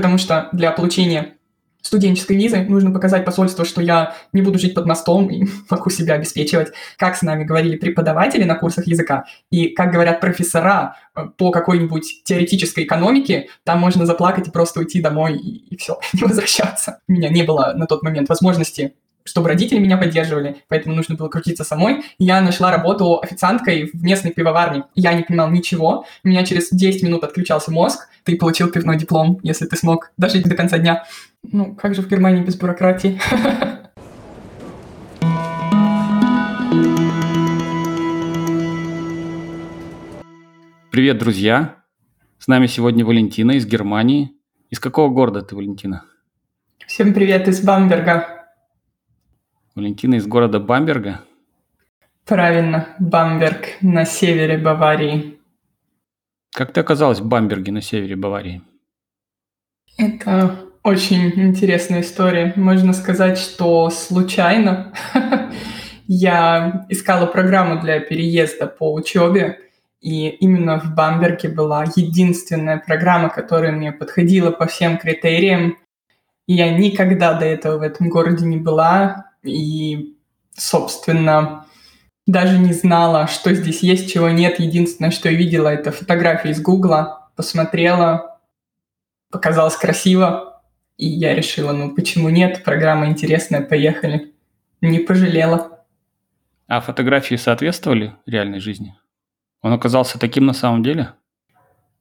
потому что для получения студенческой визы нужно показать посольству, что я не буду жить под мостом и могу себя обеспечивать, как с нами говорили преподаватели на курсах языка, и как говорят профессора э, по какой-нибудь теоретической экономике, там можно заплакать и просто уйти домой и, и все, не возвращаться. У меня не было на тот момент возможности чтобы родители меня поддерживали, поэтому нужно было крутиться самой. Я нашла работу официанткой в местной пивоварне. Я не понимал ничего. У меня через 10 минут отключался мозг. Ты получил пивной диплом, если ты смог дожить до конца дня. Ну, как же в Германии без бюрократии? Привет, друзья! С нами сегодня Валентина из Германии. Из какого города ты, Валентина? Всем привет из Бамберга. Валентина из города Бамберга? Правильно, Бамберг на севере Баварии. Как ты оказалась в Бамберге на севере Баварии? Это очень интересная история. Можно сказать, что случайно я искала программу для переезда по учебе, и именно в Бамберге была единственная программа, которая мне подходила по всем критериям. И я никогда до этого в этом городе не была, и, собственно, даже не знала, что здесь есть, чего нет. Единственное, что я видела, это фотографии из Гугла, посмотрела, показалось красиво, и я решила, ну почему нет, программа интересная, поехали. Не пожалела. А фотографии соответствовали реальной жизни? Он оказался таким на самом деле?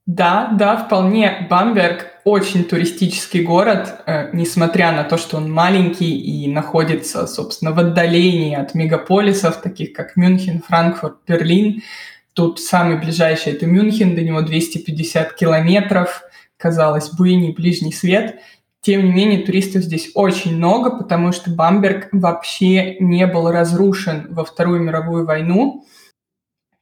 Да, да, вполне. Бамберг очень туристический город, э, несмотря на то, что он маленький и находится, собственно, в отдалении от мегаполисов, таких как Мюнхен, Франкфурт, Берлин. Тут самый ближайший это Мюнхен, до него 250 километров, казалось бы, не ближний свет. Тем не менее, туристов здесь очень много, потому что Бамберг вообще не был разрушен во Вторую мировую войну.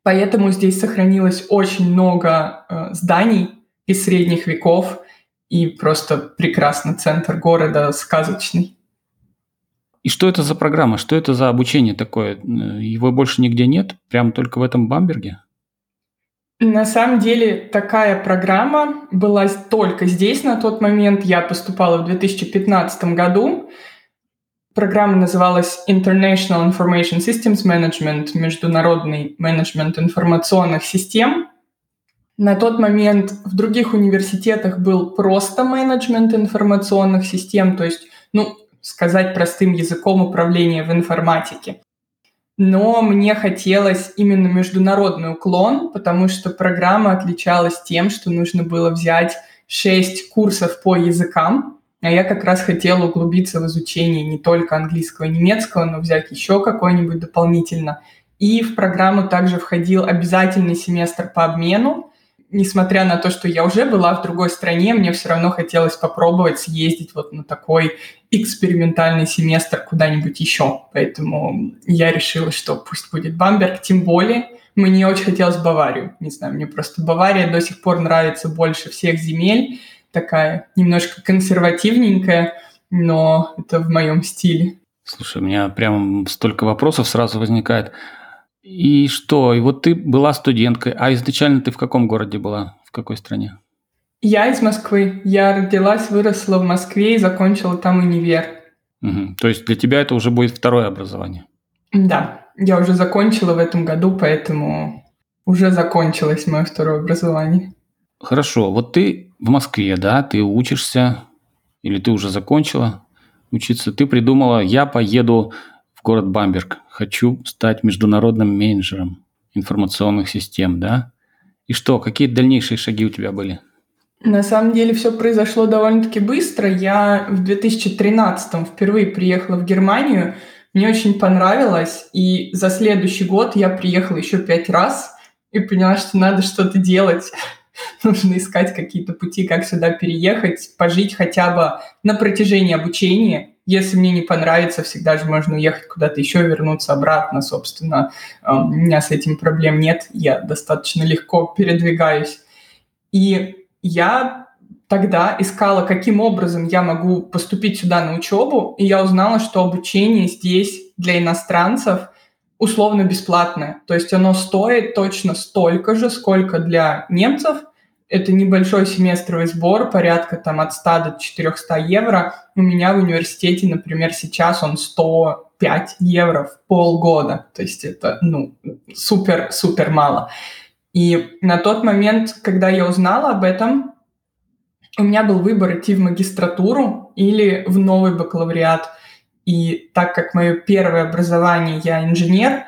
Поэтому здесь сохранилось очень много э, зданий из средних веков и просто прекрасный центр города, сказочный. И что это за программа? Что это за обучение такое? Его больше нигде нет? Прям только в этом Бамберге? На самом деле такая программа была только здесь на тот момент. Я поступала в 2015 году. Программа называлась International Information Systems Management, международный менеджмент информационных систем. На тот момент в других университетах был просто менеджмент информационных систем, то есть, ну, сказать простым языком управления в информатике. Но мне хотелось именно международный уклон, потому что программа отличалась тем, что нужно было взять шесть курсов по языкам, а я как раз хотела углубиться в изучение не только английского и немецкого, но взять еще какой-нибудь дополнительно. И в программу также входил обязательный семестр по обмену. Несмотря на то, что я уже была в другой стране, мне все равно хотелось попробовать съездить вот на такой экспериментальный семестр куда-нибудь еще. Поэтому я решила, что пусть будет Бамберг, тем более мне очень хотелось Баварию. Не знаю, мне просто Бавария до сих пор нравится больше всех земель такая немножко консервативненькая, но это в моем стиле. Слушай, у меня прям столько вопросов сразу возникает. И что? И вот ты была студенткой, а изначально ты в каком городе была? В какой стране? Я из Москвы. Я родилась, выросла в Москве и закончила там универ. Угу. То есть для тебя это уже будет второе образование? Да, я уже закончила в этом году, поэтому уже закончилось мое второе образование. Хорошо, вот ты в Москве, да, ты учишься, или ты уже закончила учиться, ты придумала, я поеду город Бамберг, хочу стать международным менеджером информационных систем, да? И что, какие дальнейшие шаги у тебя были? На самом деле все произошло довольно-таки быстро. Я в 2013 впервые приехала в Германию, мне очень понравилось, и за следующий год я приехала еще пять раз и поняла, что надо что-то делать. нужно искать какие-то пути, как сюда переехать, пожить хотя бы на протяжении обучения. Если мне не понравится, всегда же можно уехать куда-то еще, вернуться обратно, собственно. У меня с этим проблем нет, я достаточно легко передвигаюсь. И я тогда искала, каким образом я могу поступить сюда на учебу, и я узнала, что обучение здесь для иностранцев условно бесплатное. То есть оно стоит точно столько же, сколько для немцев, это небольшой семестровый сбор, порядка там от 100 до 400 евро. У меня в университете, например, сейчас он 105 евро в полгода. То есть это, ну, супер-супер мало. И на тот момент, когда я узнала об этом, у меня был выбор идти в магистратуру или в новый бакалавриат. И так как мое первое образование, я инженер,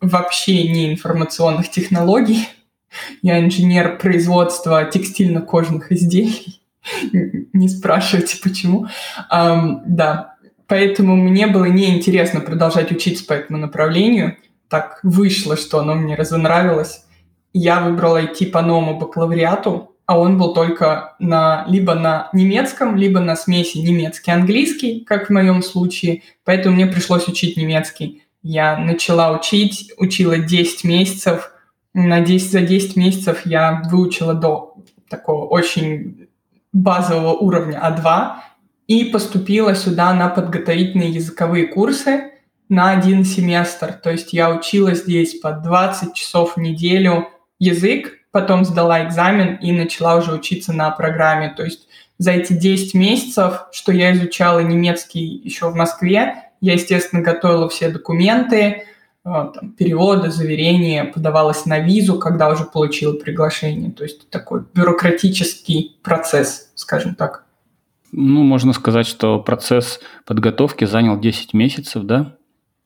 вообще не информационных технологий, я инженер производства текстильно-кожных изделий. Не спрашивайте, почему. Um, да, поэтому мне было неинтересно продолжать учиться по этому направлению. Так вышло, что оно мне разонравилось. Я выбрала идти по новому бакалавриату, а он был только на, либо на немецком, либо на смеси немецкий-английский, как в моем случае, поэтому мне пришлось учить немецкий. Я начала учить, учила 10 месяцев, на 10, за 10 месяцев я выучила до такого очень базового уровня А2 и поступила сюда на подготовительные языковые курсы на один семестр. То есть я учила здесь по 20 часов в неделю язык, потом сдала экзамен и начала уже учиться на программе. То есть за эти 10 месяцев, что я изучала немецкий еще в Москве, я, естественно, готовила все документы, там, переводы, заверения, подавалась на визу, когда уже получила приглашение. То есть такой бюрократический процесс, скажем так. Ну, можно сказать, что процесс подготовки занял 10 месяцев, да?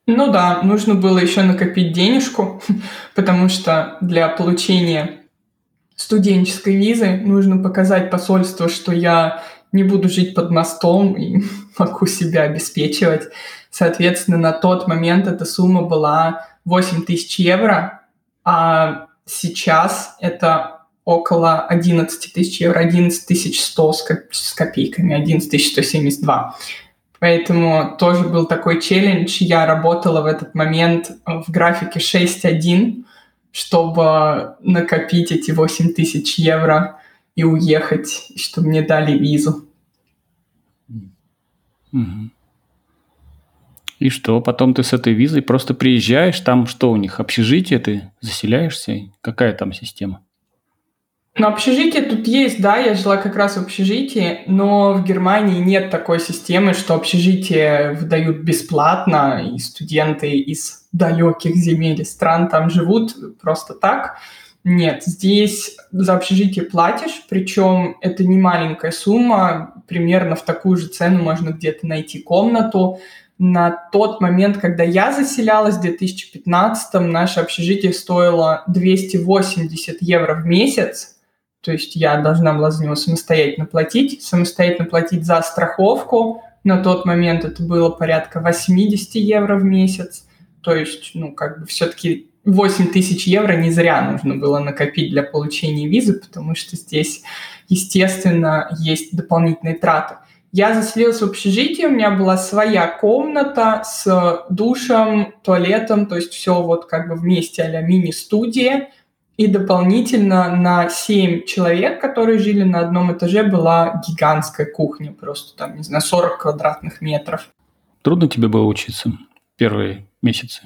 Ну да, нужно было еще накопить денежку, потому что для получения студенческой визы нужно показать посольству, что я не буду жить под мостом и могу себя обеспечивать. Соответственно, на тот момент эта сумма была 8 тысяч евро, а сейчас это около 11 тысяч евро, 11 тысяч 100 с копейками, 11 172. Поэтому тоже был такой челлендж. Я работала в этот момент в графике 6.1, чтобы накопить эти 8 тысяч евро и уехать, чтобы мне дали визу. И что, потом ты с этой визой просто приезжаешь, там что у них, общежитие, ты заселяешься? Какая там система? Ну, общежитие тут есть, да, я жила как раз в общежитии, но в Германии нет такой системы, что общежитие выдают бесплатно, и студенты из далеких земель и стран там живут просто так. Нет, здесь за общежитие платишь, причем это не маленькая сумма, примерно в такую же цену можно где-то найти комнату. На тот момент, когда я заселялась в 2015, наше общежитие стоило 280 евро в месяц, то есть я должна была за него самостоятельно платить, самостоятельно платить за страховку. На тот момент это было порядка 80 евро в месяц. То есть, ну, как бы все-таки 8 тысяч евро не зря нужно было накопить для получения визы, потому что здесь, естественно, есть дополнительные траты. Я заселилась в общежитие, у меня была своя комната с душем, туалетом, то есть все вот как бы вместе а мини-студия. И дополнительно на 7 человек, которые жили на одном этаже, была гигантская кухня, просто там, не знаю, 40 квадратных метров. Трудно тебе было учиться первые месяцы?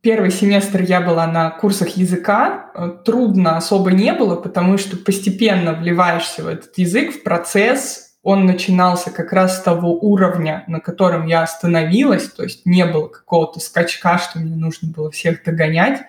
Первый семестр я была на курсах языка. Трудно особо не было, потому что постепенно вливаешься в этот язык, в процесс. Он начинался как раз с того уровня, на котором я остановилась, то есть не было какого-то скачка, что мне нужно было всех догонять.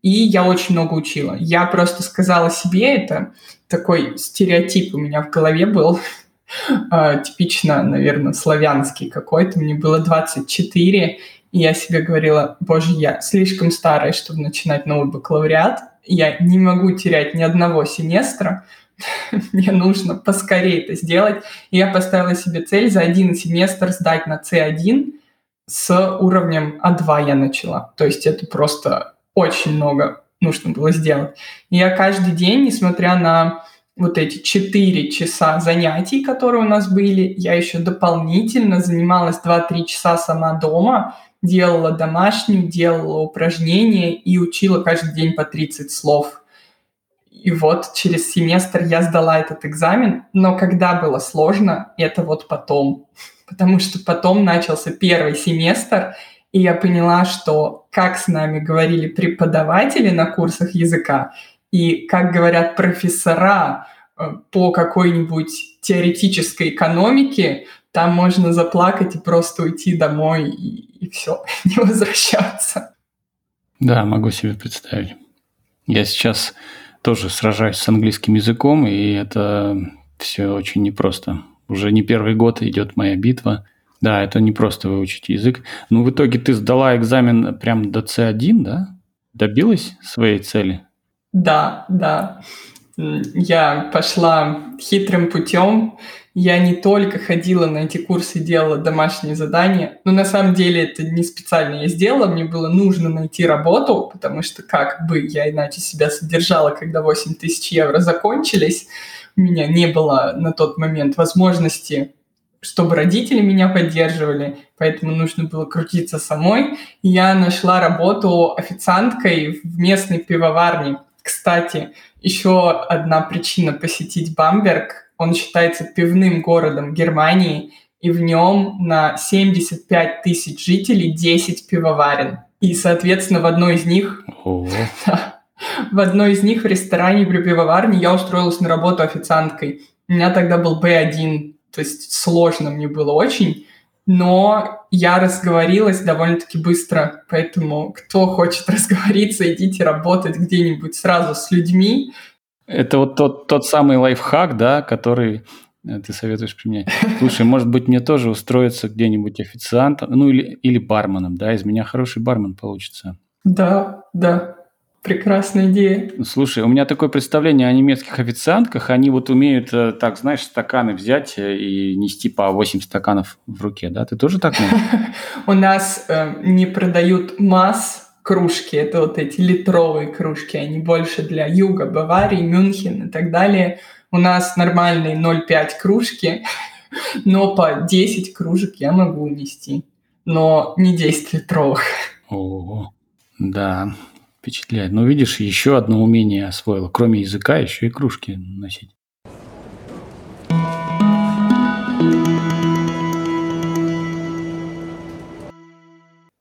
И я очень много учила. Я просто сказала себе это, такой стереотип у меня в голове был, а, типично, наверное, славянский какой-то. Мне было 24, и я себе говорила, боже, я слишком старая, чтобы начинать новый бакалавриат. Я не могу терять ни одного семестра. Мне нужно поскорее это сделать. И я поставила себе цель за один семестр сдать на C1 с уровнем А2 я начала. То есть это просто очень много нужно было сделать. И я каждый день, несмотря на вот эти 4 часа занятий, которые у нас были, я еще дополнительно занималась 2-3 часа сама дома, делала домашнюю, делала упражнения и учила каждый день по 30 слов. И вот через семестр я сдала этот экзамен, но когда было сложно, это вот потом. Потому что потом начался первый семестр, и я поняла, что как с нами говорили преподаватели на курсах языка, и как говорят профессора э, по какой-нибудь теоретической экономике, там можно заплакать и просто уйти домой и, и все, не возвращаться. Да, могу себе представить. Я сейчас тоже сражаюсь с английским языком, и это все очень непросто. Уже не первый год идет моя битва. Да, это не просто выучить язык. Ну, в итоге ты сдала экзамен прям до C1, да? Добилась своей цели? Да, да. Я пошла хитрым путем. Я не только ходила на эти курсы, делала домашние задания, но на самом деле это не специально я сделала, мне было нужно найти работу, потому что как бы я иначе себя содержала, когда 8 тысяч евро закончились, у меня не было на тот момент возможности чтобы родители меня поддерживали, поэтому нужно было крутиться самой. я нашла работу официанткой в местной пивоварне. Кстати, еще одна причина посетить Бамберг. Он считается пивным городом Германии, и в нем на 75 тысяч жителей 10 пивоварен. И, соответственно, в одной из них... в одной из них в ресторане при пивоварне я устроилась на работу официанткой. У меня тогда был B1 то есть сложно мне было очень, но я разговорилась довольно-таки быстро, поэтому кто хочет разговориться, идите работать где-нибудь сразу с людьми. Это вот тот, тот самый лайфхак, да, который э, ты советуешь применять. Слушай, может быть, мне тоже устроиться где-нибудь официантом, ну или, или барменом, да, из меня хороший бармен получится. Да, да. Прекрасная идея. Слушай, у меня такое представление о немецких официантках. Они вот умеют, э, так, знаешь, стаканы взять э, и нести по 8 стаканов в руке, да? Ты тоже так можешь? У нас не продают масс кружки, это вот эти литровые кружки, они больше для юга, Баварии, Мюнхен и так далее. У нас нормальные 0,5 кружки, но по 10 кружек я могу унести, но не 10 литровых. Ого, да, Впечатляет. Ну, видишь, еще одно умение освоила. Кроме языка, еще и кружки носить.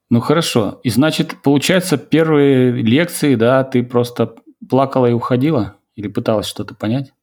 Ну хорошо. И значит, получается, первые лекции, да, ты просто плакала и уходила? Или пыталась что-то понять?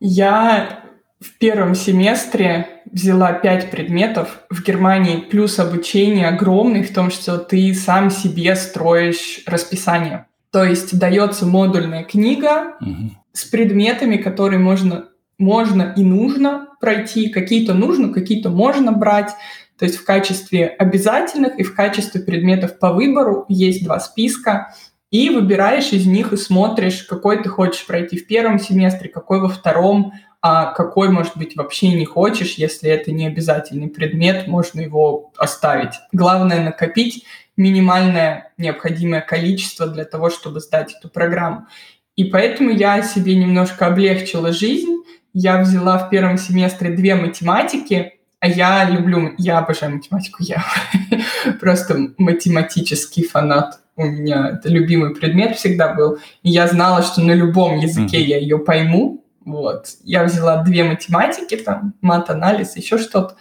Я в первом семестре взяла пять предметов. В Германии плюс обучение огромный в том, что ты сам себе строишь расписание. То есть дается модульная книга угу. с предметами, которые можно, можно и нужно пройти. Какие-то нужно, какие-то можно брать. То есть в качестве обязательных и в качестве предметов по выбору есть два списка. И выбираешь из них и смотришь, какой ты хочешь пройти в первом семестре, какой во втором, а какой, может быть, вообще не хочешь, если это не обязательный предмет, можно его оставить. Главное накопить минимальное необходимое количество для того, чтобы сдать эту программу. И поэтому я себе немножко облегчила жизнь. Я взяла в первом семестре две математики, а я люблю, я обожаю математику, я просто математический фанат. У меня это любимый предмет всегда был. И я знала, что на любом языке я ее пойму, вот. Я взяла две математики, там, мат-анализ, еще что-то,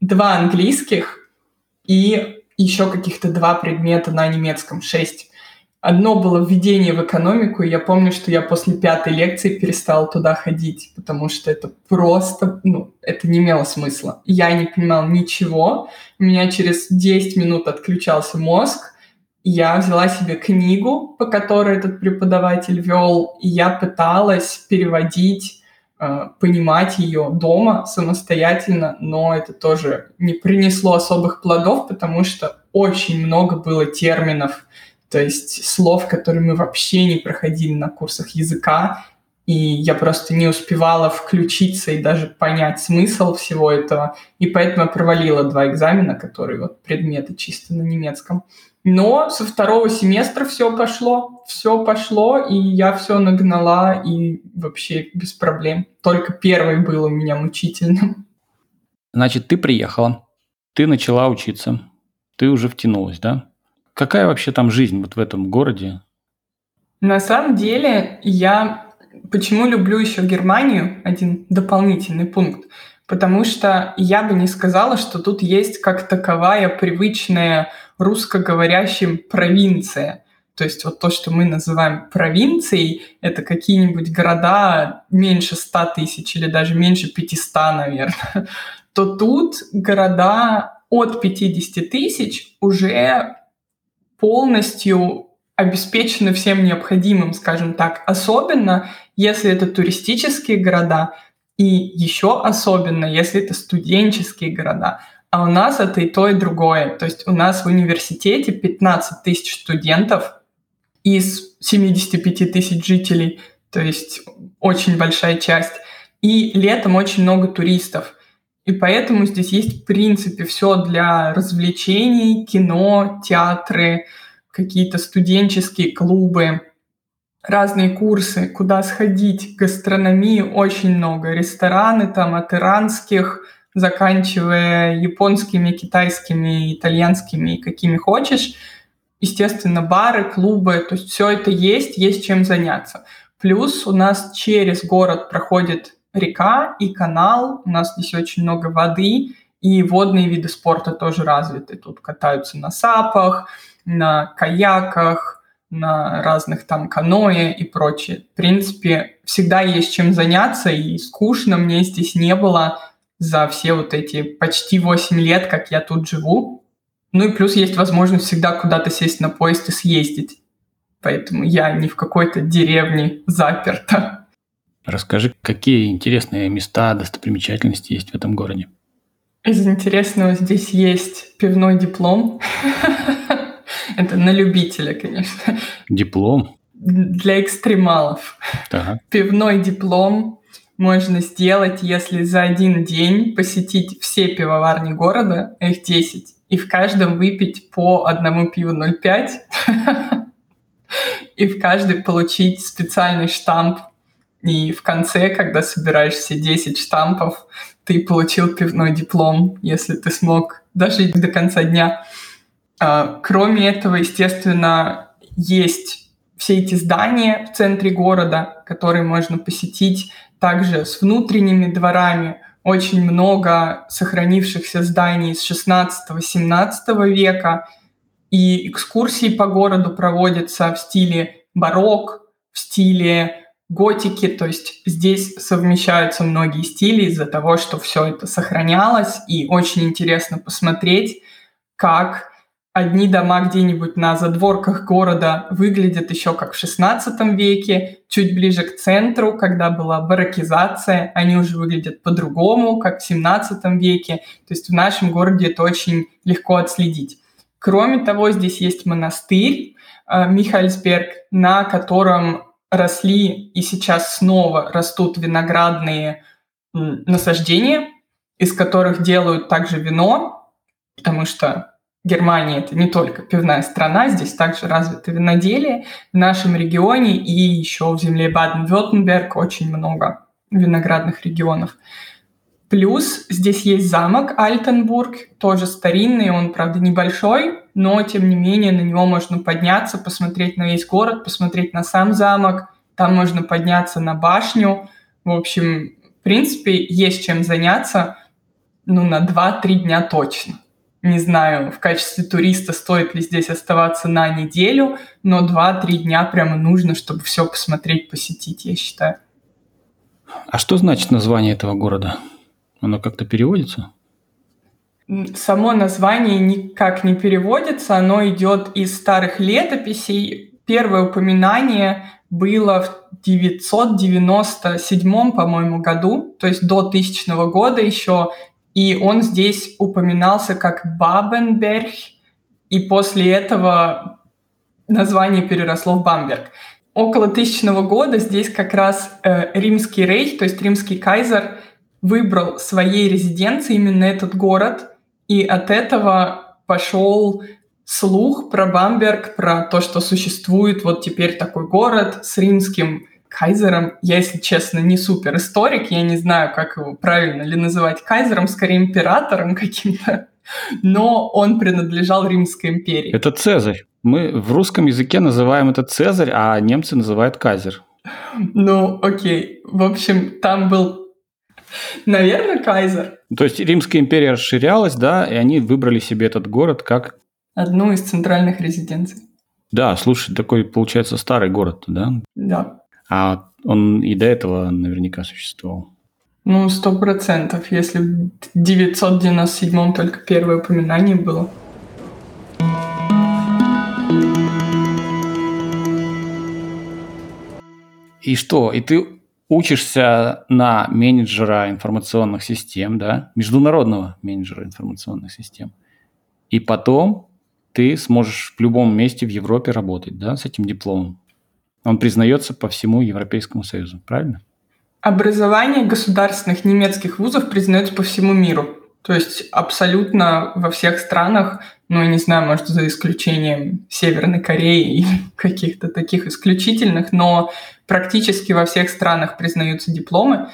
два английских и еще каких-то два предмета на немецком, шесть. Одно было введение в экономику, и я помню, что я после пятой лекции перестала туда ходить, потому что это просто, ну, это не имело смысла. Я не понимала ничего, у меня через 10 минут отключался мозг, я взяла себе книгу, по которой этот преподаватель вел, и я пыталась переводить, э, понимать ее дома самостоятельно, но это тоже не принесло особых плодов, потому что очень много было терминов, то есть слов, которые мы вообще не проходили на курсах языка, и я просто не успевала включиться и даже понять смысл всего этого, и поэтому я провалила два экзамена, которые вот предметы чисто на немецком. Но со второго семестра все пошло, все пошло, и я все нагнала, и вообще без проблем. Только первый был у меня мучительным. Значит, ты приехала, ты начала учиться, ты уже втянулась, да? Какая вообще там жизнь вот в этом городе? На самом деле, я почему люблю еще Германию, один дополнительный пункт, потому что я бы не сказала, что тут есть как таковая привычная русскоговорящим провинция. То есть вот то, что мы называем провинцией, это какие-нибудь города меньше 100 тысяч или даже меньше 500, наверное, то тут города от 50 тысяч уже полностью обеспечены всем необходимым, скажем так, особенно если это туристические города, и еще особенно, если это студенческие города. А у нас это и то, и другое. То есть у нас в университете 15 тысяч студентов из 75 тысяч жителей, то есть очень большая часть. И летом очень много туристов. И поэтому здесь есть, в принципе, все для развлечений, кино, театры, какие-то студенческие клубы, разные курсы, куда сходить, гастрономии очень много, рестораны там от иранских, заканчивая японскими, китайскими, итальянскими, какими хочешь. Естественно, бары, клубы, то есть все это есть, есть чем заняться. Плюс у нас через город проходит река и канал, у нас здесь очень много воды, и водные виды спорта тоже развиты. Тут катаются на сапах, на каяках, на разных там каноэ и прочее. В принципе, всегда есть чем заняться, и скучно мне здесь не было за все вот эти почти 8 лет, как я тут живу. Ну и плюс есть возможность всегда куда-то сесть на поезд и съездить. Поэтому я не в какой-то деревне заперта. Расскажи, какие интересные места, достопримечательности есть в этом городе? Из интересного здесь есть пивной диплом. Это на любителя, конечно. Диплом? Для экстремалов. Так. Пивной диплом можно сделать, если за один день посетить все пивоварни города, их 10, и в каждом выпить по одному пиву 0,5, и в каждой получить специальный штамп. И в конце, когда собираешь все 10 штампов, ты получил пивной диплом, если ты смог дожить до конца дня. А, кроме этого, естественно, есть все эти здания в центре города, которые можно посетить также с внутренними дворами. Очень много сохранившихся зданий с 16-17 века. И экскурсии по городу проводятся в стиле барокко, в стиле готики, то есть здесь совмещаются многие стили из-за того, что все это сохранялось, и очень интересно посмотреть, как Одни дома где-нибудь на задворках города выглядят еще как в XVI веке, чуть ближе к центру, когда была барокизация, они уже выглядят по-другому, как в XVII веке. То есть в нашем городе это очень легко отследить. Кроме того, здесь есть монастырь э, Михальсберг, на котором росли и сейчас снова растут виноградные насаждения, из которых делают также вино, потому что Германия это не только пивная страна, здесь также развито виноделие. В нашем регионе и еще в земле Баден-Вюртемберг очень много виноградных регионов. Плюс здесь есть замок Альтенбург, тоже старинный, он, правда, небольшой, но, тем не менее, на него можно подняться, посмотреть на весь город, посмотреть на сам замок, там можно подняться на башню. В общем, в принципе, есть чем заняться, ну, на 2-3 дня точно. Не знаю, в качестве туриста стоит ли здесь оставаться на неделю, но 2-3 дня прямо нужно, чтобы все посмотреть, посетить, я считаю. А что значит название этого города? Оно как-то переводится? Само название никак не переводится, оно идет из старых летописей. Первое упоминание было в 997, по-моему, году, то есть до тысячного года еще и он здесь упоминался как Бабенберг, и после этого название переросло в Бамберг. Около тысячного года здесь как раз э, римский рейх, то есть римский кайзер, выбрал своей резиденцией именно этот город, и от этого пошел слух про Бамберг, про то, что существует вот теперь такой город с римским кайзером. Я, если честно, не супер историк, я не знаю, как его правильно ли называть кайзером, скорее императором каким-то, но он принадлежал Римской империи. Это Цезарь. Мы в русском языке называем это Цезарь, а немцы называют кайзер. Ну, окей. В общем, там был, наверное, кайзер. То есть Римская империя расширялась, да, и они выбрали себе этот город как... Одну из центральных резиденций. Да, слушай, такой, получается, старый город, да? Да. А он и до этого наверняка существовал. Ну, сто процентов, если в 997 только первое упоминание было. И что? И ты учишься на менеджера информационных систем, да, международного менеджера информационных систем. И потом ты сможешь в любом месте в Европе работать, да, с этим дипломом. Он признается по всему Европейскому Союзу, правильно? Образование государственных немецких вузов признается по всему миру. То есть абсолютно во всех странах, ну, я не знаю, может, за исключением Северной Кореи и каких-то таких исключительных, но практически во всех странах признаются дипломы.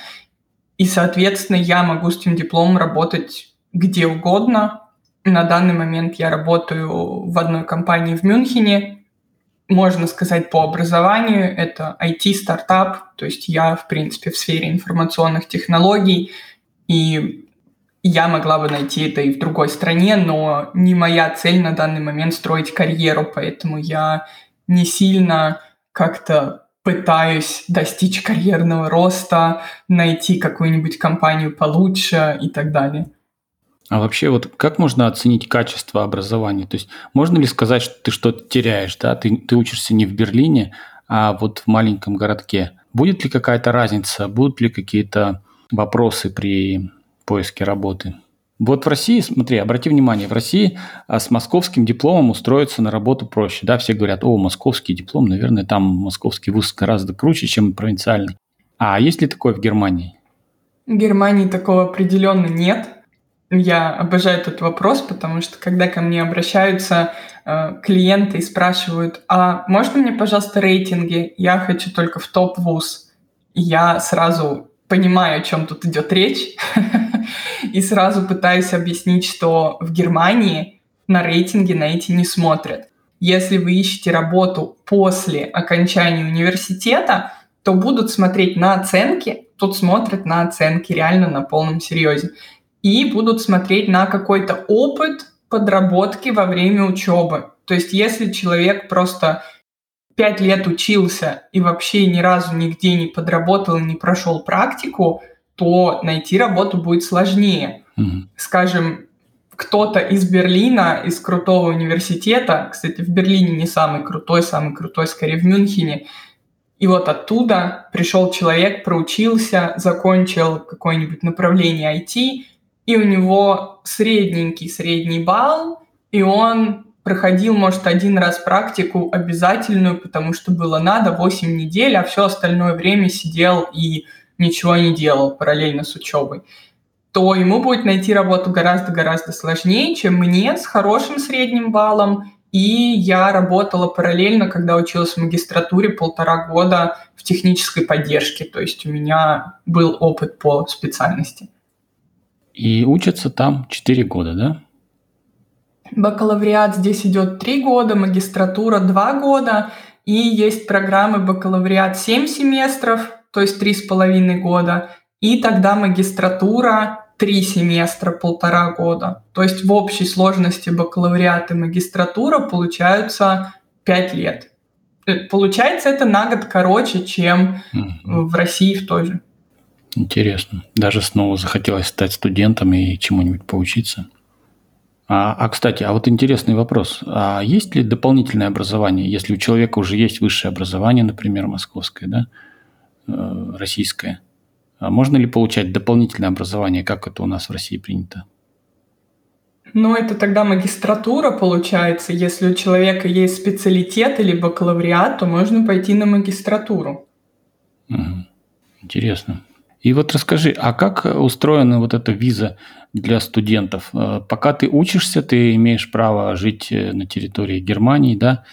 И, соответственно, я могу с этим дипломом работать где угодно. На данный момент я работаю в одной компании в Мюнхене. Можно сказать, по образованию это IT-стартап, то есть я, в принципе, в сфере информационных технологий, и я могла бы найти это и в другой стране, но не моя цель на данный момент строить карьеру, поэтому я не сильно как-то пытаюсь достичь карьерного роста, найти какую-нибудь компанию получше и так далее. А вообще вот как можно оценить качество образования? То есть можно ли сказать, что ты что-то теряешь, да? Ты, ты учишься не в Берлине, а вот в маленьком городке. Будет ли какая-то разница? Будут ли какие-то вопросы при поиске работы. Вот в России, смотри, обрати внимание, в России а, с московским дипломом устроиться на работу проще. Да, все говорят, о, московский диплом, наверное, там московский вуз гораздо круче, чем провинциальный. А есть ли такое в Германии? В Германии такого определенно нет. Я обожаю этот вопрос, потому что когда ко мне обращаются э, клиенты и спрашивают, а можно мне, пожалуйста, рейтинги? Я хочу только в топ-вуз. Я сразу понимаю, о чем тут идет речь, и сразу пытаюсь объяснить, что в Германии на рейтинги на эти не смотрят. Если вы ищете работу после окончания университета, то будут смотреть на оценки, тут смотрят на оценки реально на полном серьезе, и будут смотреть на какой-то опыт подработки во время учебы. То есть если человек просто пять лет учился и вообще ни разу нигде не подработал, не прошел практику, то найти работу будет сложнее. Mm-hmm. Скажем, кто-то из Берлина, из крутого университета, кстати, в Берлине не самый крутой, самый крутой скорее в Мюнхене, и вот оттуда пришел человек, проучился, закончил какое-нибудь направление IT, и у него средненький средний балл, и он проходил, может, один раз практику обязательную, потому что было надо, 8 недель, а все остальное время сидел и ничего не делал параллельно с учебой, то ему будет найти работу гораздо-гораздо сложнее, чем мне с хорошим средним баллом. И я работала параллельно, когда училась в магистратуре полтора года в технической поддержке. То есть у меня был опыт по специальности. И учатся там 4 года, да? Бакалавриат здесь идет 3 года, магистратура 2 года, и есть программы бакалавриат 7 семестров, то есть 3,5 года, и тогда магистратура 3 семестра, полтора года. То есть в общей сложности бакалавриат и магистратура получаются 5 лет. Э, получается это на год короче, чем mm-hmm. в России в той же. Интересно. Даже снова захотелось стать студентом и чему-нибудь поучиться. А, а, кстати, а вот интересный вопрос. А есть ли дополнительное образование, если у человека уже есть высшее образование, например, московское, да, российское? А можно ли получать дополнительное образование, как это у нас в России принято? Ну, это тогда магистратура получается. Если у человека есть специалитет или бакалавриат, то можно пойти на магистратуру. Интересно. И вот расскажи, а как устроена вот эта виза для студентов? Э, пока ты учишься, ты имеешь право жить э, на территории Германии, да,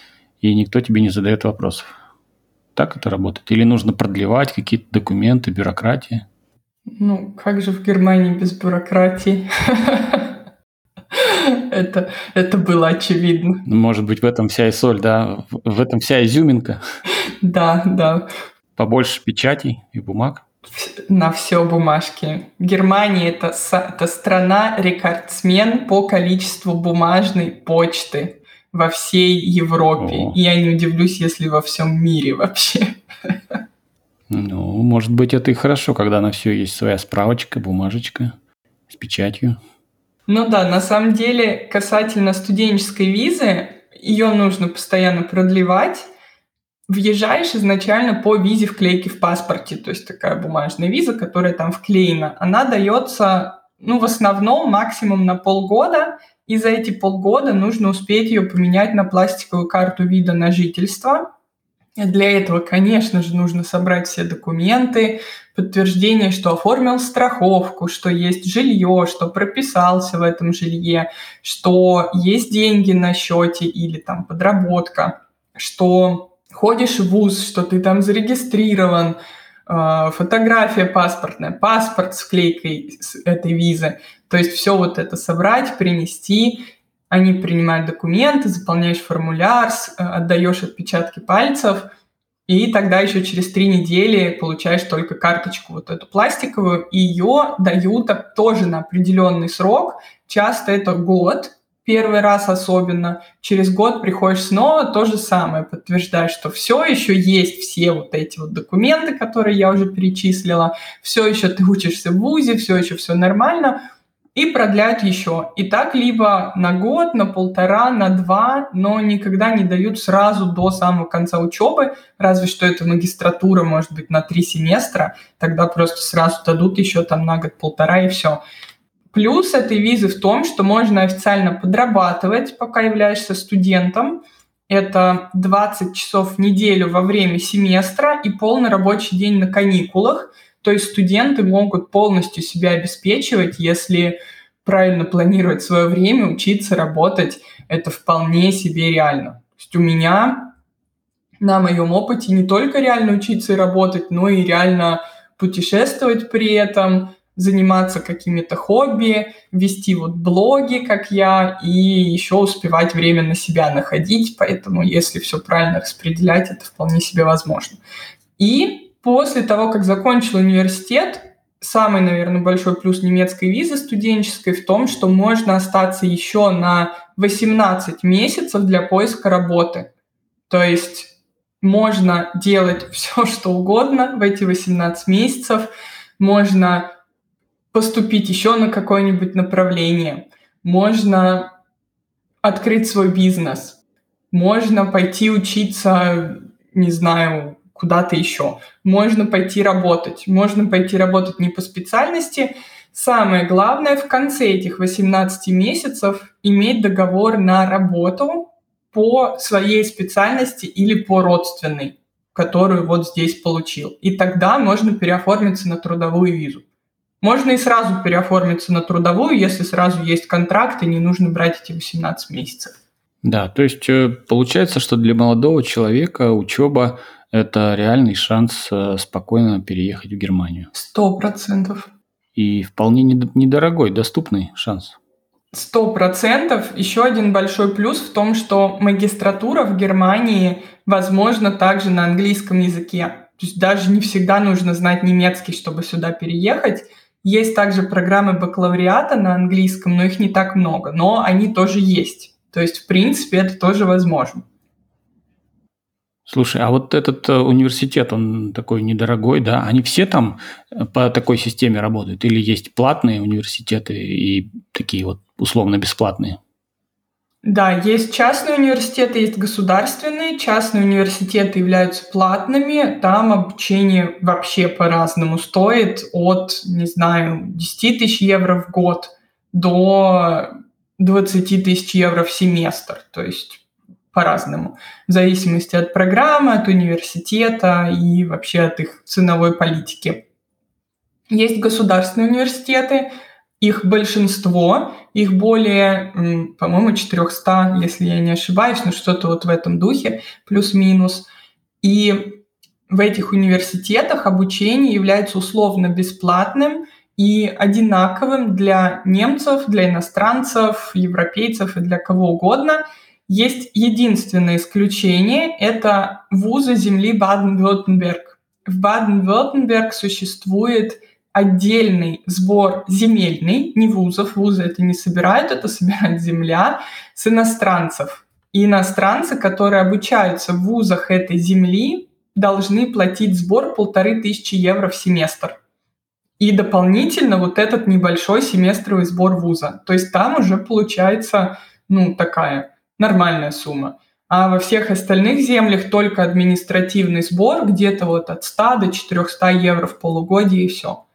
и никто тебе не задает вопросов. Так это работает? Или нужно продлевать какие-то документы, бюрократия? Ну, как же в Германии без бюрократии? Это, это было очевидно. Ну, может быть, в этом вся и соль, да? В этом вся изюминка? Да, да. Побольше печатей и бумаг? на все бумажки. Германия это, это страна рекордсмен по количеству бумажной почты. Во всей Европе. О. И я не удивлюсь, если во всем мире вообще. Ну, может быть, это и хорошо, когда на все есть своя справочка, бумажечка с печатью. Ну да, на самом деле, касательно студенческой визы, ее нужно постоянно продлевать. Въезжаешь изначально по визе вклейки в паспорте, то есть такая бумажная виза, которая там вклеена. Она дается, ну, в основном максимум на полгода, и за эти полгода нужно успеть ее поменять на пластиковую карту вида на жительство. Для этого, конечно же, нужно собрать все документы, подтверждение, что оформил страховку, что есть жилье, что прописался в этом жилье, что есть деньги на счете или там подработка, что ходишь в ВУЗ, что ты там зарегистрирован, фотография паспортная, паспорт с вклейкой этой визы. То есть все вот это собрать, принести, они принимают документы, заполняешь формуляр, э, отдаешь отпечатки пальцев, и тогда еще через три недели получаешь только карточку вот эту пластиковую, и ее дают тоже на определенный срок, часто это год, первый раз особенно, через год приходишь снова, то же самое, подтверждаешь, что все еще есть все вот эти вот документы, которые я уже перечислила, все еще ты учишься в ВУЗе, все еще все нормально, и продлять еще. И так либо на год, на полтора, на два, но никогда не дают сразу до самого конца учебы, разве что это магистратура, может быть, на три семестра, тогда просто сразу дадут еще там на год-полтора и все. Плюс этой визы в том, что можно официально подрабатывать, пока являешься студентом. Это 20 часов в неделю во время семестра и полный рабочий день на каникулах – то есть студенты могут полностью себя обеспечивать, если правильно планировать свое время, учиться, работать. Это вполне себе реально. То есть у меня на моем опыте не только реально учиться и работать, но и реально путешествовать при этом, заниматься какими-то хобби, вести вот блоги, как я, и еще успевать время на себя находить. Поэтому, если все правильно распределять, это вполне себе возможно. И После того, как закончил университет, самый, наверное, большой плюс немецкой визы студенческой в том, что можно остаться еще на 18 месяцев для поиска работы. То есть можно делать все, что угодно в эти 18 месяцев, можно поступить еще на какое-нибудь направление, можно открыть свой бизнес, можно пойти учиться, не знаю, куда-то еще. Можно пойти работать. Можно пойти работать не по специальности. Самое главное в конце этих 18 месяцев иметь договор на работу по своей специальности или по родственной, которую вот здесь получил. И тогда можно переоформиться на трудовую визу. Можно и сразу переоформиться на трудовую, если сразу есть контракт и не нужно брать эти 18 месяцев. Да, то есть э, получается, что для молодого человека учеба это реальный шанс э, спокойно переехать в Германию. Сто процентов. И вполне недорогой, доступный шанс. Сто процентов. Еще один большой плюс в том, что магистратура в Германии возможно также на английском языке. То есть даже не всегда нужно знать немецкий, чтобы сюда переехать. Есть также программы бакалавриата на английском, но их не так много, но они тоже есть. То есть, в принципе, это тоже возможно. Слушай, а вот этот э, университет, он такой недорогой, да? Они все там э, по такой системе работают? Или есть платные университеты и такие вот условно бесплатные? Да, есть частные университеты, есть государственные. Частные университеты являются платными. Там обучение вообще по-разному стоит. От, не знаю, 10 тысяч евро в год до 20 тысяч евро в семестр. То есть по-разному, в зависимости от программы, от университета и вообще от их ценовой политики. Есть государственные университеты, их большинство, их более, по-моему, 400, если я не ошибаюсь, но что-то вот в этом духе, плюс-минус. И в этих университетах обучение является условно бесплатным и одинаковым для немцев, для иностранцев, европейцев и для кого угодно – есть единственное исключение – это вузы земли Баден-Württemberg. В Баден-Württemberg существует отдельный сбор земельный, не вузов, вузы это не собирают, это собирает земля с иностранцев. И иностранцы, которые обучаются в вузах этой земли, должны платить сбор полторы тысячи евро в семестр. И дополнительно вот этот небольшой семестровый сбор вуза. То есть там уже получается, ну, такая нормальная сумма. А во всех остальных землях только административный сбор, где-то вот от 100 до 400 евро в полугодие и все.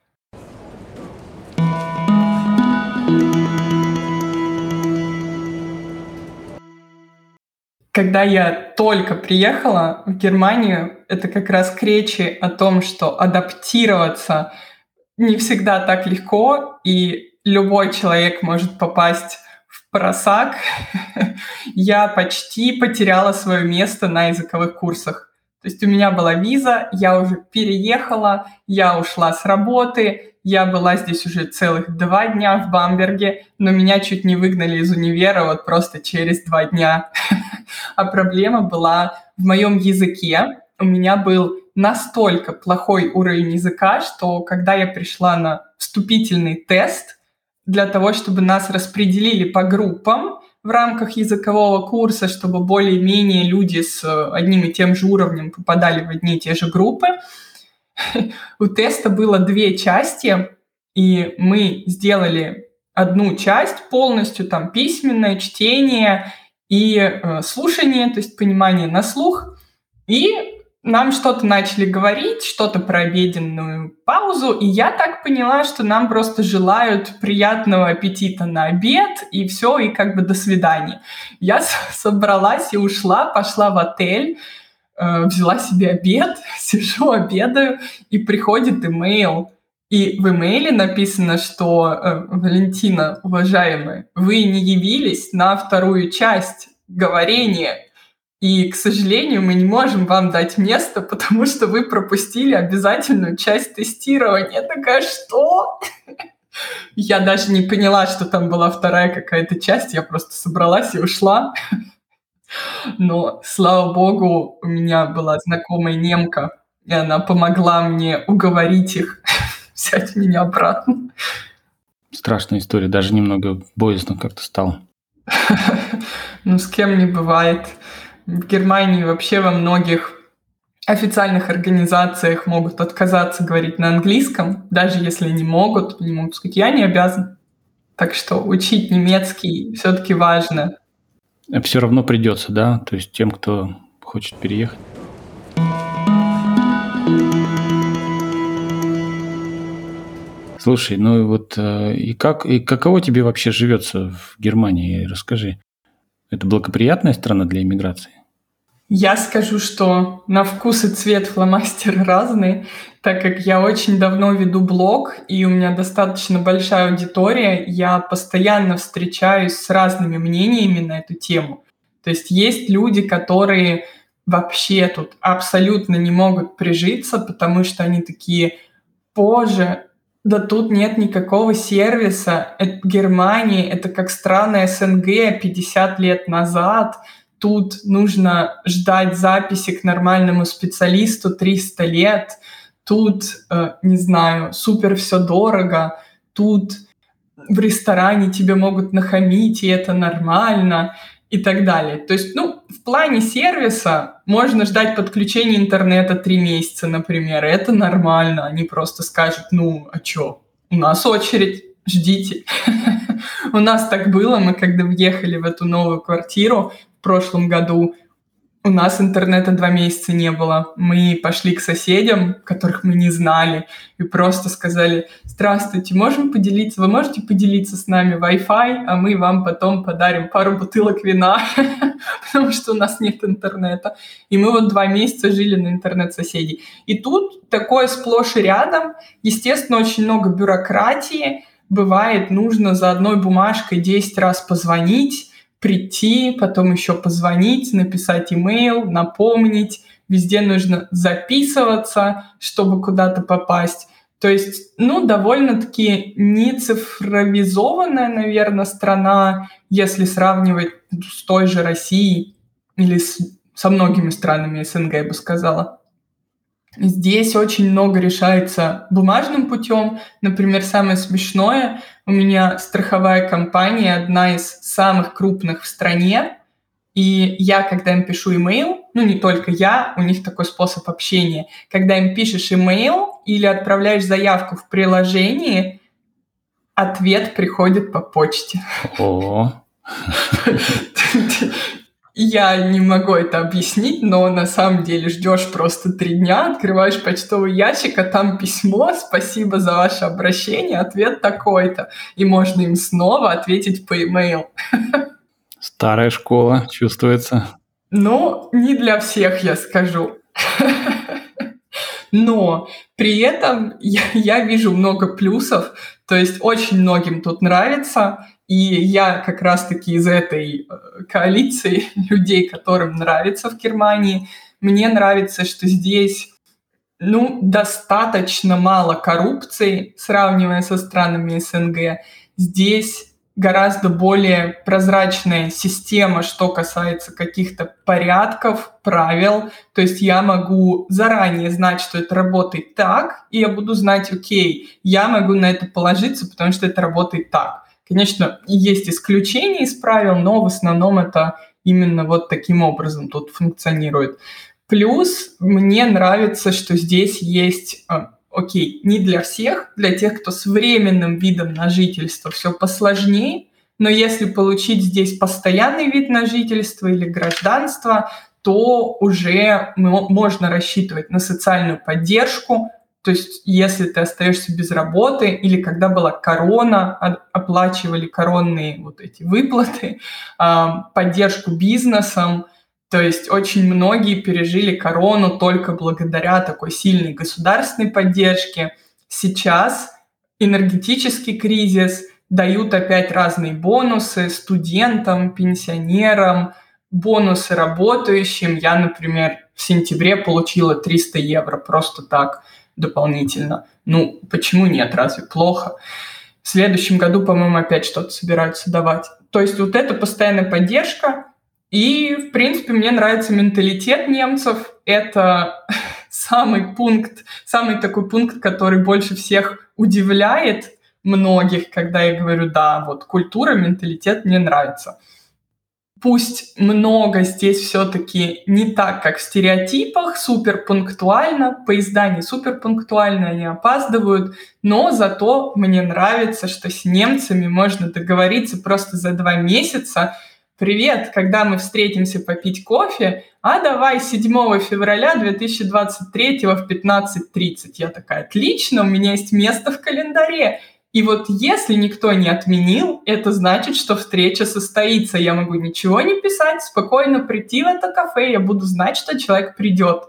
Когда я только приехала в Германию, это как раз к речи о том, что адаптироваться не всегда так легко, и любой человек может попасть в просак. я почти потеряла свое место на языковых курсах. То есть у меня была виза, я уже переехала, я ушла с работы, я была здесь уже целых два дня в Бамберге, но меня чуть не выгнали из универа вот просто через два дня. а проблема была в моем языке. У меня был настолько плохой уровень языка, что когда я пришла на вступительный тест для того, чтобы нас распределили по группам в рамках языкового курса, чтобы более-менее люди с одним и тем же уровнем попадали в одни и те же группы, у теста было две части, и мы сделали одну часть полностью, там письменное чтение и э, слушание, то есть понимание на слух, и нам что-то начали говорить, что-то про обеденную паузу, и я так поняла, что нам просто желают приятного аппетита на обед, и все, и как бы до свидания. Я собралась и ушла, пошла в отель, Э, взяла себе обед, сижу, обедаю, и приходит имейл. И в имейле написано, что э, Валентина, уважаемая, вы не явились на вторую часть говорения, и, к сожалению, мы не можем вам дать место, потому что вы пропустили обязательную часть тестирования. Я такая, что? Я даже не поняла, что там была вторая какая-то часть, я просто собралась и ушла. Но, слава богу, у меня была знакомая немка, и она помогла мне уговорить их взять меня обратно. Страшная история, даже немного боязно как-то стало. Ну, с кем не бывает. В Германии вообще во многих официальных организациях могут отказаться говорить на английском, даже если не могут, не могут сказать, я не обязан. Так что учить немецкий все-таки важно. Все равно придется, да? То есть тем, кто хочет переехать. Слушай, ну вот э, и как и каково тебе вообще живется в Германии? Расскажи. Это благоприятная страна для иммиграции? Я скажу, что на вкус и цвет фломастеры разные, так как я очень давно веду блог, и у меня достаточно большая аудитория, я постоянно встречаюсь с разными мнениями на эту тему. То есть есть люди, которые вообще тут абсолютно не могут прижиться, потому что они такие, боже, да тут нет никакого сервиса. Это Германия, это как страны СНГ 50 лет назад – тут нужно ждать записи к нормальному специалисту 300 лет, тут, э, не знаю, супер все дорого, тут в ресторане тебе могут нахамить, и это нормально, и так далее. То есть, ну, в плане сервиса можно ждать подключения интернета три месяца, например, и это нормально. Они просто скажут, ну, а что, у нас очередь, ждите. У нас так было, мы когда въехали в эту новую квартиру, в прошлом году у нас интернета два месяца не было. Мы пошли к соседям, которых мы не знали, и просто сказали, здравствуйте, можем поделиться, вы можете поделиться с нами Wi-Fi, а мы вам потом подарим пару бутылок вина, потому что у нас нет интернета. И мы вот два месяца жили на интернет соседей. И тут такое сплошь и рядом. Естественно, очень много бюрократии. Бывает, нужно за одной бумажкой 10 раз позвонить, прийти, потом еще позвонить, написать имейл, напомнить. Везде нужно записываться, чтобы куда-то попасть. То есть, ну, довольно-таки не цифровизованная, наверное, страна, если сравнивать с той же Россией или с, со многими странами СНГ, я бы сказала. Здесь очень много решается бумажным путем. Например, самое смешное, у меня страховая компания, одна из самых крупных в стране, И я, когда им пишу имейл, ну не только я, у них такой способ общения, когда им пишешь имейл или отправляешь заявку в приложении, ответ приходит по почте. О. Я не могу это объяснить, но на самом деле ждешь просто три дня, открываешь почтовый ящик, а там письмо, спасибо за ваше обращение, ответ такой-то. И можно им снова ответить по e-mail. Старая школа чувствуется. Ну, не для всех, я скажу. Но при этом я, я вижу много плюсов, то есть очень многим тут нравится, и я как раз-таки из этой э, коалиции людей, которым нравится в Германии. Мне нравится, что здесь ну, достаточно мало коррупции, сравнивая со странами СНГ. Здесь гораздо более прозрачная система, что касается каких-то порядков, правил. То есть я могу заранее знать, что это работает так, и я буду знать, окей, я могу на это положиться, потому что это работает так. Конечно, есть исключения из правил, но в основном это именно вот таким образом тут функционирует. Плюс мне нравится, что здесь есть а, окей, не для всех, для тех, кто с временным видом на жительство все посложнее, но если получить здесь постоянный вид на жительство или гражданство, то уже можно рассчитывать на социальную поддержку, то есть, если ты остаешься без работы или когда была корона, оплачивали коронные вот эти выплаты, поддержку бизнесом, то есть очень многие пережили корону только благодаря такой сильной государственной поддержке. Сейчас энергетический кризис дают опять разные бонусы студентам, пенсионерам, бонусы работающим. Я, например, в сентябре получила 300 евро просто так – дополнительно. Ну, почему нет? Разве плохо? В следующем году, по-моему, опять что-то собираются давать. То есть вот это постоянная поддержка. И, в принципе, мне нравится менталитет немцев. Это самый пункт, самый такой пункт, который больше всех удивляет многих, когда я говорю, да, вот культура, менталитет мне нравится пусть много здесь все-таки не так, как в стереотипах, супер пунктуально, поезда не супер пунктуально, они опаздывают, но зато мне нравится, что с немцами можно договориться просто за два месяца. Привет, когда мы встретимся попить кофе, а давай 7 февраля 2023 в 15.30. Я такая, отлично, у меня есть место в календаре. И вот если никто не отменил, это значит, что встреча состоится. Я могу ничего не писать, спокойно прийти в это кафе, я буду знать, что человек придет.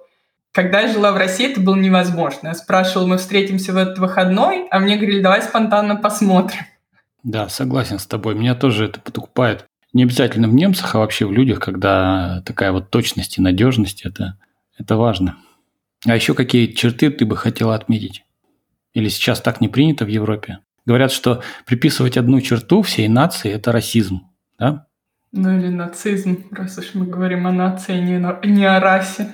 Когда я жила в России, это было невозможно. Я спрашивала, мы встретимся в этот выходной, а мне говорили, давай спонтанно посмотрим. Да, согласен с тобой. Меня тоже это подкупает. Не обязательно в немцах, а вообще в людях, когда такая вот точность и надежность, это, это важно. А еще какие черты ты бы хотела отметить? Или сейчас так не принято в Европе? Говорят, что приписывать одну черту всей нации – это расизм, да? Ну или нацизм, раз уж мы говорим о нации, а не, не о расе.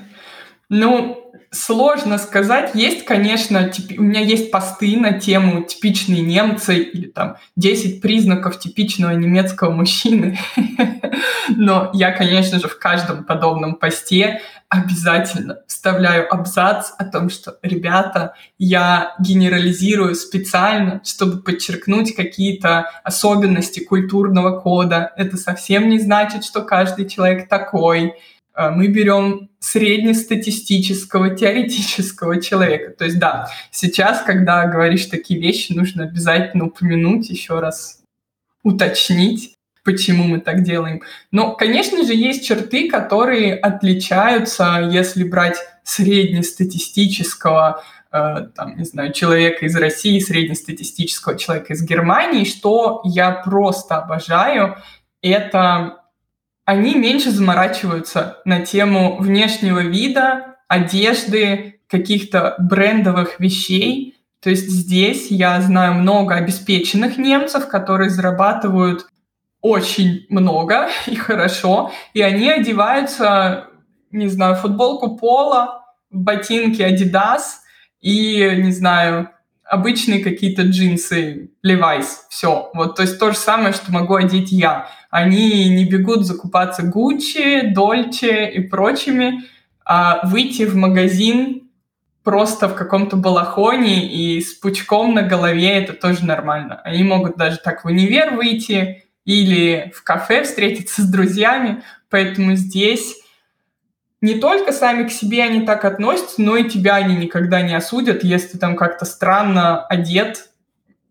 Ну, сложно сказать. Есть, конечно, тип... у меня есть посты на тему «Типичные немцы» или там «10 признаков типичного немецкого мужчины». Но я, конечно же, в каждом подобном посте обязательно вставляю абзац о том, что, ребята, я генерализирую специально, чтобы подчеркнуть какие-то особенности культурного кода. Это совсем не значит, что каждый человек такой. Э, мы берем среднестатистического, теоретического человека. То есть, да, сейчас, когда говоришь такие вещи, нужно обязательно упомянуть еще раз, уточнить, почему мы так делаем. Но, конечно же, есть черты, которые отличаются, если брать среднестатистического э, там, не знаю, человека из России, среднестатистического человека из Германии, что я просто обожаю, это они меньше заморачиваются на тему внешнего вида, одежды, каких-то брендовых вещей. То есть здесь я знаю много обеспеченных немцев, которые зарабатывают очень много и хорошо, и они одеваются, не знаю, футболку Пола, ботинки Adidas и, не знаю, обычные какие-то джинсы Levi's, все. Вот, то есть то же самое, что могу одеть я. Они не бегут закупаться Gucci, Dolce и прочими, а выйти в магазин просто в каком-то балахоне и с пучком на голове это тоже нормально. Они могут даже так в универ выйти или в кафе встретиться с друзьями, поэтому здесь не только сами к себе они так относятся, но и тебя они никогда не осудят, если ты там как-то странно одет,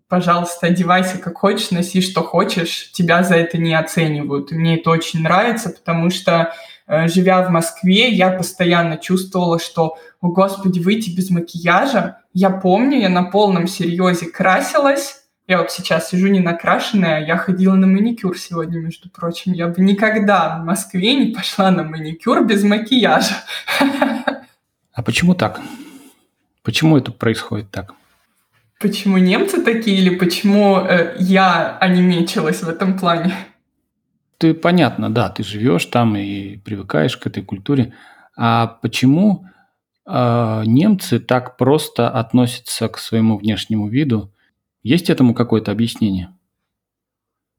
пожалуйста, одевайся как хочешь, носи что хочешь, тебя за это не оценивают. И мне это очень нравится, потому что, э, живя в Москве, я постоянно чувствовала, что, о господи, выйти без макияжа. Я помню, я на полном серьезе красилась, я вот сейчас сижу не накрашенная, я ходила на маникюр сегодня, между прочим. Я бы никогда в Москве не пошла на маникюр без макияжа. А почему так? Почему это происходит так? Почему немцы такие или почему э, я онемечилась в этом плане? Ты понятно, да, ты живешь там и привыкаешь к этой культуре. А почему э, немцы так просто относятся к своему внешнему виду? Есть этому какое-то объяснение?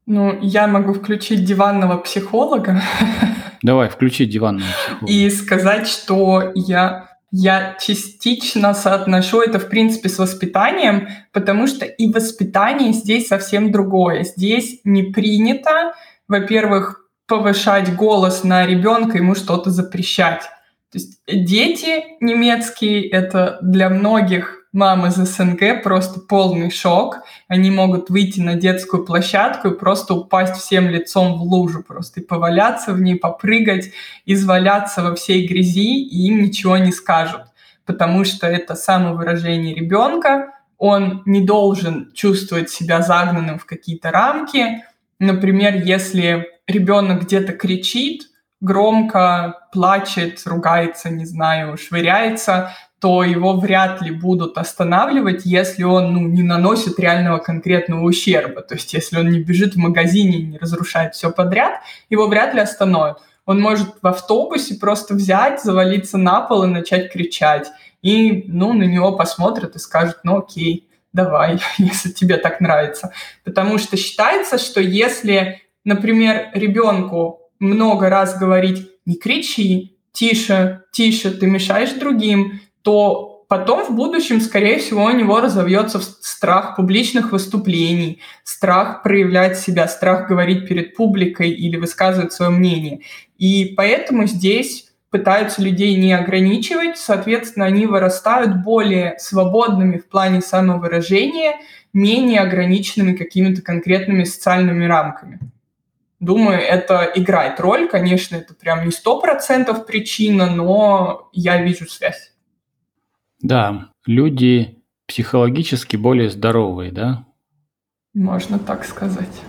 Ну, я могу включить диванного психолога. Давай, включи диванного психолога. И сказать, что я, я частично соотношу это, в принципе, с воспитанием, потому что и воспитание здесь совсем другое. Здесь не принято, во-первых, повышать голос на ребенка, ему что-то запрещать. То есть дети немецкие — это для многих мам из СНГ просто полный шок. Они могут выйти на детскую площадку и просто упасть всем лицом в лужу, просто и поваляться в ней, попрыгать, изваляться во всей грязи, и им ничего не скажут, потому что это самовыражение ребенка, он не должен чувствовать себя загнанным в какие-то рамки. Например, если ребенок где-то кричит, громко плачет, ругается, не знаю, швыряется, то его вряд ли будут останавливать, если он ну, не наносит реального конкретного ущерба. То есть если он не бежит в магазине и не разрушает все подряд, его вряд ли остановят. Он может в автобусе просто взять, завалиться на пол и начать кричать. И ну, на него посмотрят и скажут, ну окей, давай, если тебе так нравится. Потому что считается, что если, например, ребенку много раз говорить «не кричи», «тише», «тише», ты мешаешь другим», то потом в будущем, скорее всего, у него разовьется страх публичных выступлений, страх проявлять себя, страх говорить перед публикой или высказывать свое мнение. И поэтому здесь пытаются людей не ограничивать, соответственно, они вырастают более свободными в плане самовыражения, менее ограниченными какими-то конкретными социальными рамками. Думаю, это играет роль. Конечно, это прям не сто процентов причина, но я вижу связь. Да, люди психологически более здоровые, да? Можно так сказать.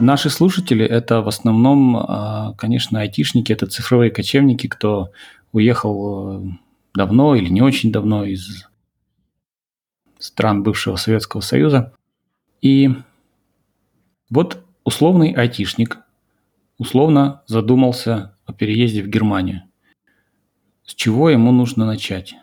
Наши слушатели – это в основном, а, конечно, айтишники, это цифровые кочевники, кто уехал э, давно или не очень давно из стран бывшего Советского Союза. И вот условный айтишник условно задумался о переезде в Германию. С чего ему нужно начать?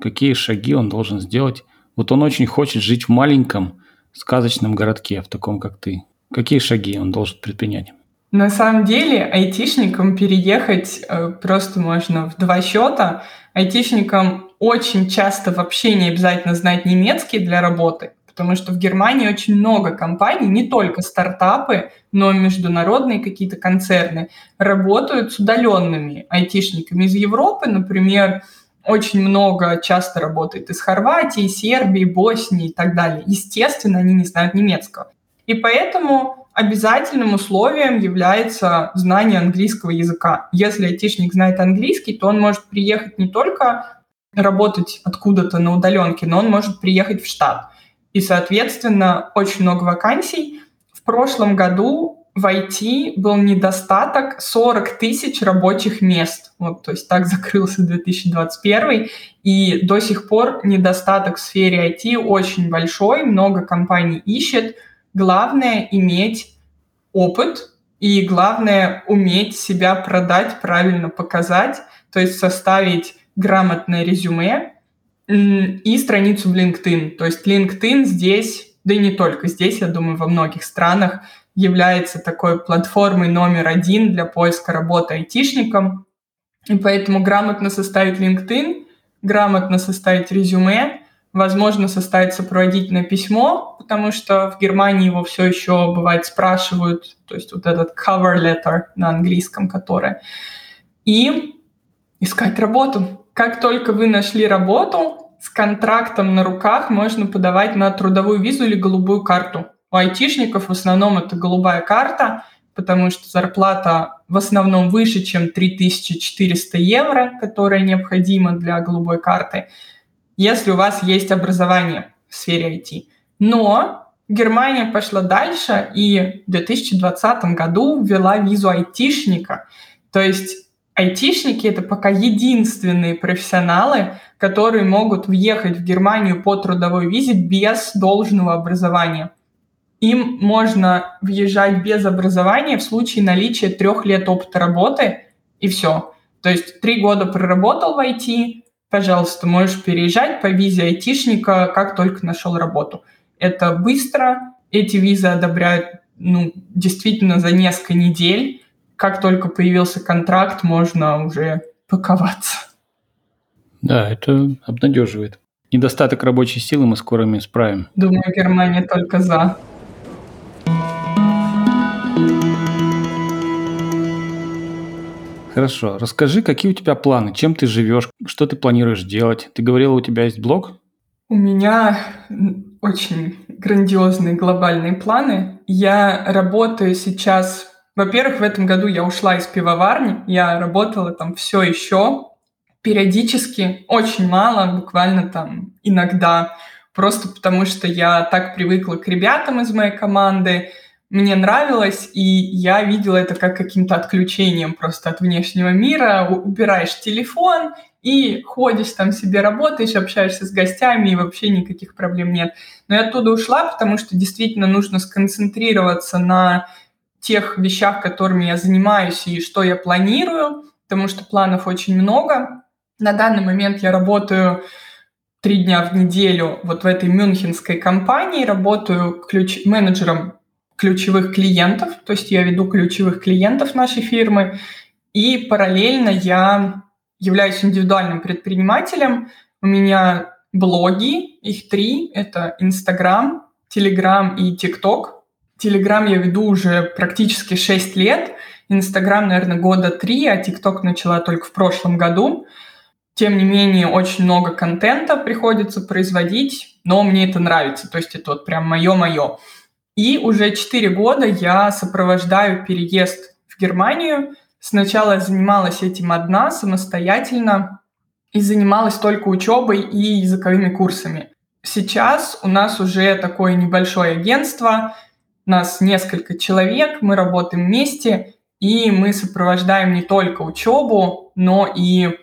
Какие шаги он должен сделать? Вот он очень хочет жить в маленьком сказочном городке, в таком как ты. Какие шаги он должен предпринять? На самом деле айтишникам переехать э, просто можно в два счета. Айтишникам очень часто вообще не обязательно знать немецкий для работы потому что в Германии очень много компаний, не только стартапы, но и международные какие-то концерны, работают с удаленными айтишниками из Европы, например, очень много часто работает из Хорватии, Сербии, Боснии и так далее. Естественно, они не знают немецкого. И поэтому обязательным условием является знание английского языка. Если айтишник знает английский, то он может приехать не только работать откуда-то на удаленке, но он может приехать в штат. И, соответственно, очень много вакансий. В прошлом году в IT был недостаток 40 тысяч рабочих мест. Вот, то есть так закрылся 2021. И до сих пор недостаток в сфере IT очень большой, много компаний ищет. Главное иметь опыт и главное уметь себя продать, правильно показать, то есть составить грамотное резюме и страницу в LinkedIn. То есть LinkedIn здесь, да и не только здесь, я думаю, во многих странах является такой платформой номер один для поиска работы айтишникам. И поэтому грамотно составить LinkedIn, грамотно составить резюме, возможно, составить сопроводительное письмо, потому что в Германии его все еще, бывает, спрашивают, то есть вот этот cover letter на английском, который. И искать работу. Как только вы нашли работу, с контрактом на руках можно подавать на трудовую визу или голубую карту. У айтишников в основном это голубая карта, потому что зарплата в основном выше, чем 3400 евро, которая необходима для голубой карты если у вас есть образование в сфере IT. Но Германия пошла дальше и в 2020 году ввела визу айтишника. То есть айтишники — это пока единственные профессионалы, которые могут въехать в Германию по трудовой визе без должного образования. Им можно въезжать без образования в случае наличия трех лет опыта работы, и все. То есть три года проработал в IT, пожалуйста, можешь переезжать по визе айтишника, как только нашел работу. Это быстро, эти визы одобряют ну, действительно за несколько недель. Как только появился контракт, можно уже паковаться. Да, это обнадеживает. Недостаток рабочей силы мы скоро исправим. Думаю, Германия только за. Хорошо. Расскажи, какие у тебя планы, чем ты живешь, что ты планируешь делать? Ты говорила, у тебя есть блог? У меня очень грандиозные глобальные планы. Я работаю сейчас... Во-первых, в этом году я ушла из пивоварни. Я работала там все еще. Периодически, очень мало, буквально там иногда. Просто потому что я так привыкла к ребятам из моей команды мне нравилось, и я видела это как каким-то отключением просто от внешнего мира. Убираешь телефон и ходишь там себе, работаешь, общаешься с гостями, и вообще никаких проблем нет. Но я оттуда ушла, потому что действительно нужно сконцентрироваться на тех вещах, которыми я занимаюсь и что я планирую, потому что планов очень много. На данный момент я работаю три дня в неделю вот в этой мюнхенской компании, работаю ключ менеджером ключевых клиентов, то есть я веду ключевых клиентов нашей фирмы, и параллельно я являюсь индивидуальным предпринимателем. У меня блоги, их три, это Инстаграм, Телеграм и ТикТок. Телеграм я веду уже практически 6 лет, Инстаграм, наверное, года три, а ТикТок начала только в прошлом году. Тем не менее, очень много контента приходится производить, но мне это нравится, то есть это вот прям мое-мое. И уже 4 года я сопровождаю переезд в Германию. Сначала занималась этим одна, самостоятельно, и занималась только учебой и языковыми курсами. Сейчас у нас уже такое небольшое агентство, нас несколько человек, мы работаем вместе, и мы сопровождаем не только учебу, но и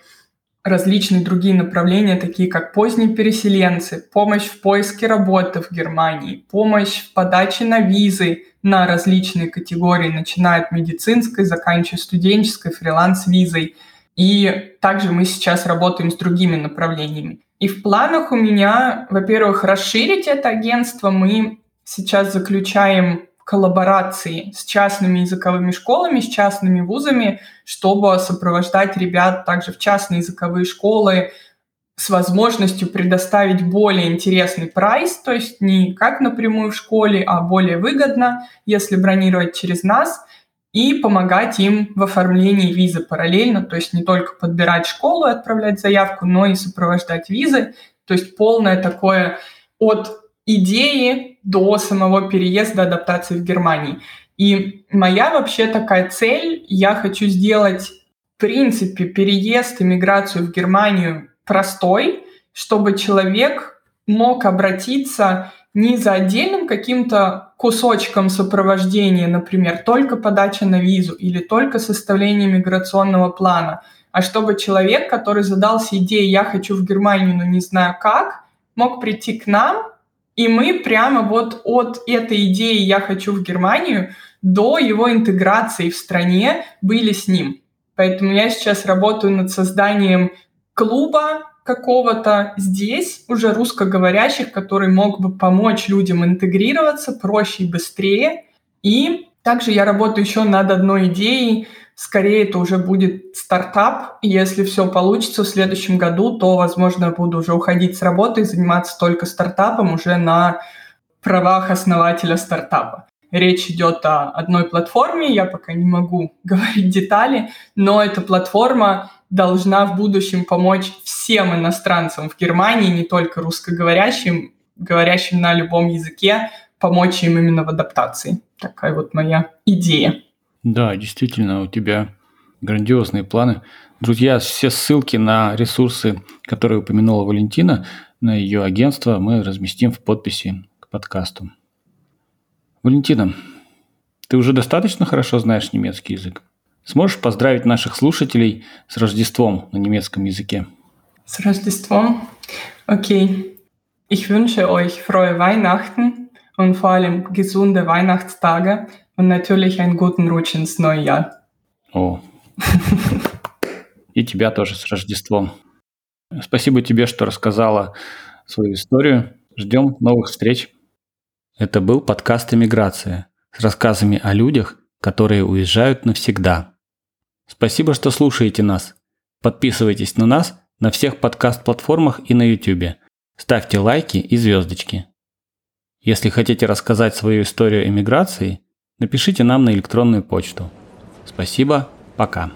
различные другие направления, такие как поздние переселенцы, помощь в поиске работы в Германии, помощь в подаче на визы на различные категории, начиная от медицинской, заканчивая студенческой, фриланс-визой. И также мы сейчас работаем с другими направлениями. И в планах у меня, во-первых, расширить это агентство. Мы сейчас заключаем коллаборации с частными языковыми школами, с частными вузами, чтобы сопровождать ребят также в частные языковые школы с возможностью предоставить более интересный прайс, то есть не как напрямую в школе, а более выгодно, если бронировать через нас, и помогать им в оформлении визы параллельно, то есть не только подбирать школу и отправлять заявку, но и сопровождать визы, то есть полное такое от идеи до самого переезда, адаптации в Германии. И моя вообще такая цель, я хочу сделать, в принципе, переезд, иммиграцию в Германию простой, чтобы человек мог обратиться не за отдельным каким-то кусочком сопровождения, например, только подача на визу или только составление миграционного плана, а чтобы человек, который задался идеей «я хочу в Германию, но не знаю как», мог прийти к нам и мы прямо вот от этой идеи «я хочу в Германию» до его интеграции в стране были с ним. Поэтому я сейчас работаю над созданием клуба какого-то здесь, уже русскоговорящих, который мог бы помочь людям интегрироваться проще и быстрее. И также я работаю еще над одной идеей. Скорее это уже будет стартап. И если все получится в следующем году, то, возможно, я буду уже уходить с работы и заниматься только стартапом уже на правах основателя стартапа. Речь идет о одной платформе, я пока не могу говорить детали, но эта платформа должна в будущем помочь всем иностранцам в Германии, не только русскоговорящим, говорящим на любом языке, помочь им именно в адаптации. Такая вот моя идея. Да, действительно, у тебя грандиозные планы. Друзья, все ссылки на ресурсы, которые упомянула Валентина, на ее агентство мы разместим в подписи к подкасту. Валентина, ты уже достаточно хорошо знаешь немецкий язык? Сможешь поздравить наших слушателей с Рождеством на немецком языке? С Рождеством? Окей. Ich wünsche euch frohe Weihnachten und vor allem gesunde Weihnachtstage und natürlich einen guten Rutsch ins neue Jahr. О. И тебя тоже с Рождеством. Спасибо тебе, что рассказала свою историю. Ждем новых встреч. Это был подкаст «Эмиграция» с рассказами о людях, которые уезжают навсегда. Спасибо, что слушаете нас. Подписывайтесь на нас на всех подкаст-платформах и на YouTube. Ставьте лайки и звездочки. Если хотите рассказать свою историю эмиграции, напишите нам на электронную почту. Спасибо, пока.